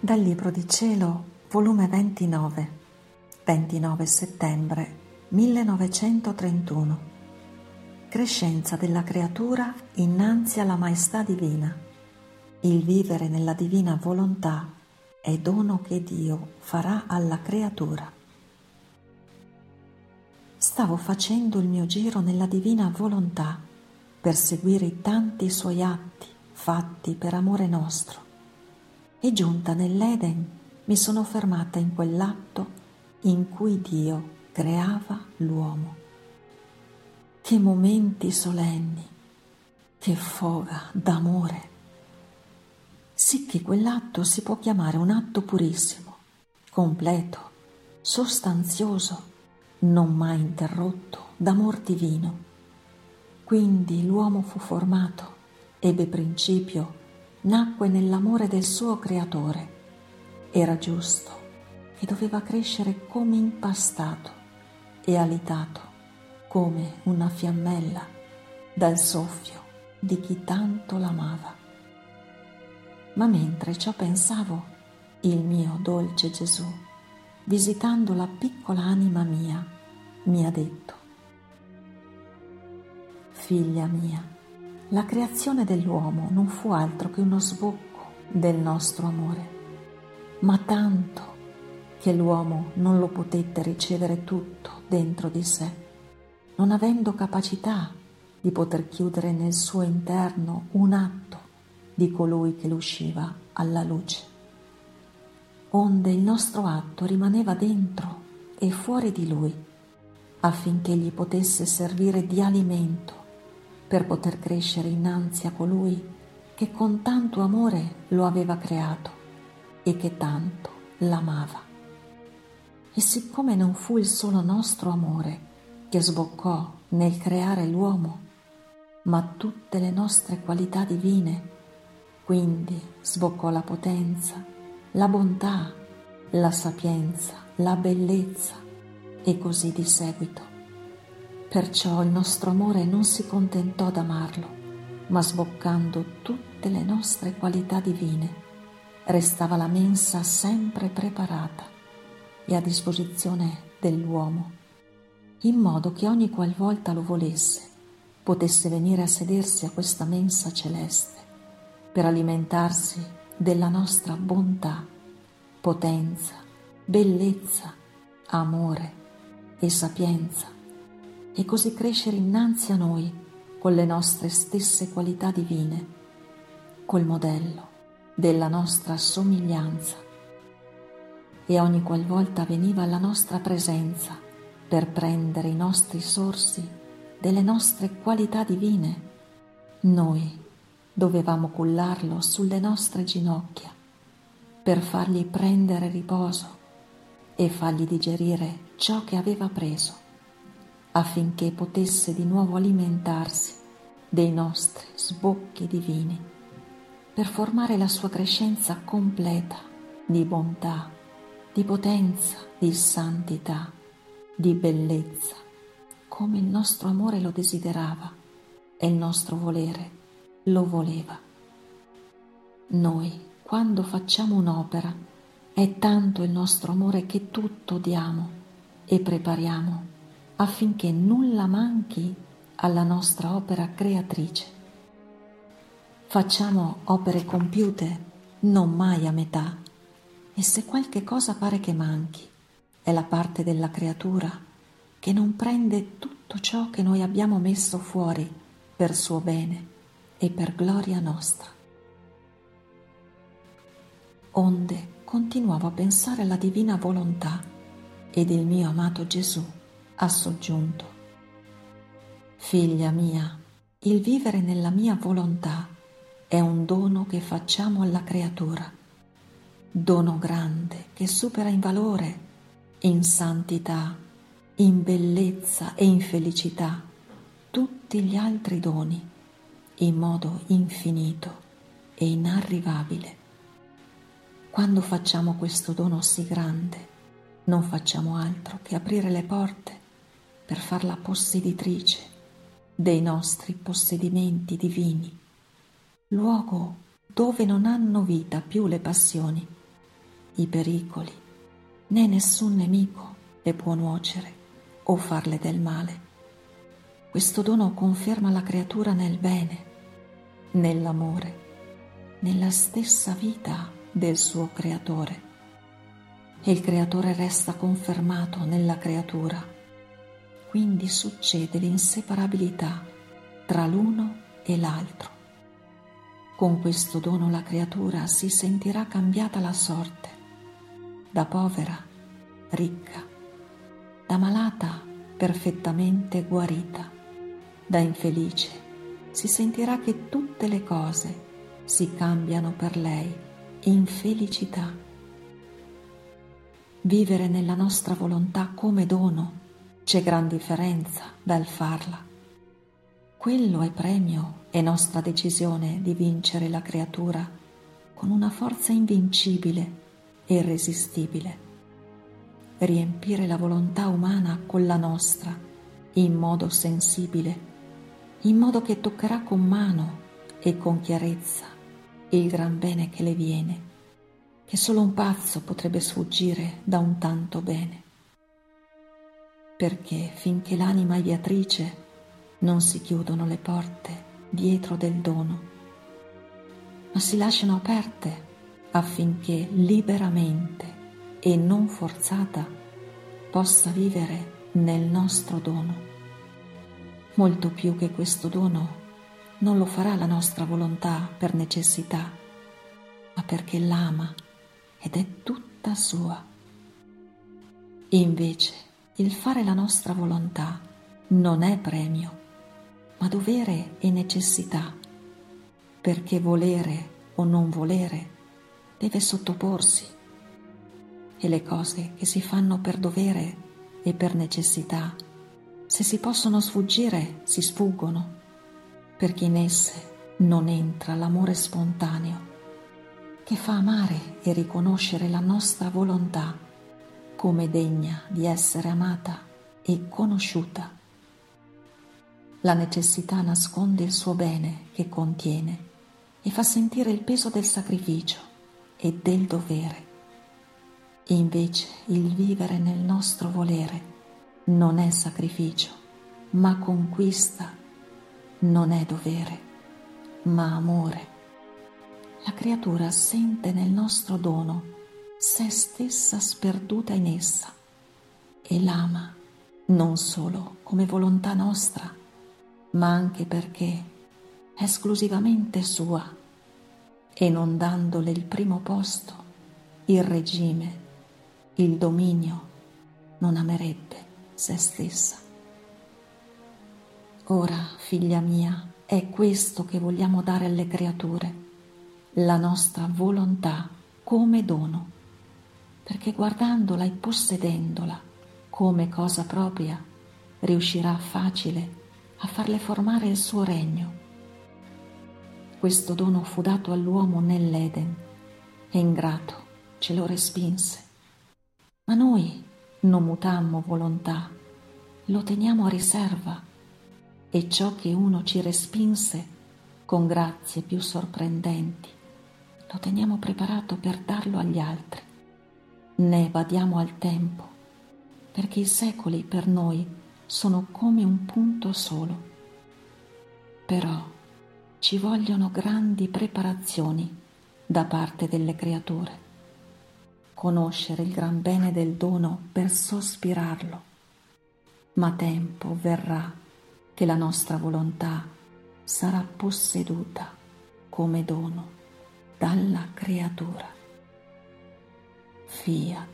Dal Libro di Cielo, volume 29, 29 settembre 1931. Crescenza della creatura innanzi alla maestà divina. Il vivere nella divina volontà è dono che Dio farà alla creatura. Stavo facendo il mio giro nella divina volontà per seguire i tanti suoi atti fatti per amore nostro e giunta nell'Eden mi sono fermata in quell'atto in cui Dio creava l'uomo. Che momenti solenni, che foga d'amore. Sì quell'atto si può chiamare un atto purissimo, completo, sostanzioso, non mai interrotto d'amor divino. Quindi l'uomo fu formato, ebbe principio, nacque nell'amore del suo creatore. Era giusto e doveva crescere come impastato e alitato come una fiammella dal soffio di chi tanto l'amava. Ma mentre ciò pensavo, il mio dolce Gesù, visitando la piccola anima mia, mi ha detto, Figlia mia, la creazione dell'uomo non fu altro che uno sbocco del nostro amore, ma tanto che l'uomo non lo potette ricevere tutto dentro di sé, non avendo capacità di poter chiudere nel suo interno un atto di colui che l'usciva alla luce. Onde il nostro atto rimaneva dentro e fuori di lui, affinché gli potesse servire di alimento per poter crescere innanzi a colui che con tanto amore lo aveva creato e che tanto l'amava. E siccome non fu il solo nostro amore che sboccò nel creare l'uomo, ma tutte le nostre qualità divine, quindi sboccò la potenza, la bontà, la sapienza, la bellezza e così di seguito. Perciò il nostro amore non si contentò d'amarlo, ma sboccando tutte le nostre qualità divine, restava la mensa sempre preparata e a disposizione dell'uomo, in modo che ogni qualvolta lo volesse potesse venire a sedersi a questa mensa celeste per alimentarsi della nostra bontà, potenza, bellezza, amore e sapienza e così crescere innanzi a noi con le nostre stesse qualità divine, col modello della nostra somiglianza. E ogni qualvolta veniva alla nostra presenza per prendere i nostri sorsi delle nostre qualità divine, noi dovevamo cullarlo sulle nostre ginocchia per fargli prendere riposo e fargli digerire ciò che aveva preso affinché potesse di nuovo alimentarsi dei nostri sbocchi divini per formare la sua crescenza completa di bontà, di potenza, di santità, di bellezza, come il nostro amore lo desiderava e il nostro volere lo voleva. Noi, quando facciamo un'opera, è tanto il nostro amore che tutto diamo e prepariamo affinché nulla manchi alla nostra opera creatrice. Facciamo opere compiute non mai a metà e se qualche cosa pare che manchi è la parte della creatura che non prende tutto ciò che noi abbiamo messo fuori per suo bene e per gloria nostra. Onde continuavo a pensare alla divina volontà ed il mio amato Gesù ha soggiunto. Figlia mia, il vivere nella mia volontà è un dono che facciamo alla creatura, dono grande che supera in valore, in santità, in bellezza e in felicità tutti gli altri doni, in modo infinito e inarrivabile. Quando facciamo questo dono sì grande, non facciamo altro che aprire le porte per farla posseditrice dei nostri possedimenti divini, luogo dove non hanno vita più le passioni, i pericoli, né nessun nemico le può nuocere o farle del male. Questo dono conferma la creatura nel bene, nell'amore, nella stessa vita del suo creatore. E il creatore resta confermato nella creatura. Quindi succede l'inseparabilità tra l'uno e l'altro. Con questo dono la creatura si sentirà cambiata la sorte, da povera, ricca, da malata, perfettamente guarita, da infelice, si sentirà che tutte le cose si cambiano per lei in felicità. Vivere nella nostra volontà come dono c'è gran differenza dal farla. Quello è premio e nostra decisione di vincere la creatura con una forza invincibile e irresistibile. Riempire la volontà umana con la nostra in modo sensibile, in modo che toccherà con mano e con chiarezza il gran bene che le viene, che solo un pazzo potrebbe sfuggire da un tanto bene. Perché finché l'anima è viatrice, non si chiudono le porte dietro del dono, ma si lasciano aperte affinché liberamente e non forzata possa vivere nel nostro dono. Molto più che questo dono non lo farà la nostra volontà per necessità, ma perché l'ama ed è tutta sua. Invece il fare la nostra volontà non è premio, ma dovere e necessità, perché volere o non volere deve sottoporsi. E le cose che si fanno per dovere e per necessità, se si possono sfuggire, si sfuggono, perché in esse non entra l'amore spontaneo, che fa amare e riconoscere la nostra volontà come degna di essere amata e conosciuta la necessità nasconde il suo bene che contiene e fa sentire il peso del sacrificio e del dovere. Invece il vivere nel nostro volere non è sacrificio, ma conquista, non è dovere, ma amore. La creatura sente nel nostro dono se stessa sperduta in essa e l'ama non solo come volontà nostra, ma anche perché è esclusivamente sua e non dandole il primo posto, il regime, il dominio, non amerebbe se stessa. Ora, figlia mia, è questo che vogliamo dare alle creature, la nostra volontà come dono, perché guardandola e possedendola come cosa propria, riuscirà facile a farle formare il suo regno. Questo dono fu dato all'uomo nell'Eden e ingrato ce lo respinse. Ma noi non mutammo volontà, lo teniamo a riserva e ciò che uno ci respinse con grazie più sorprendenti, lo teniamo preparato per darlo agli altri. Ne badiamo al tempo, perché i secoli per noi sono come un punto solo. Però ci vogliono grandi preparazioni da parte delle creature. Conoscere il gran bene del dono per sospirarlo. Ma tempo verrà che la nostra volontà sarà posseduta come dono dalla creatura. vier.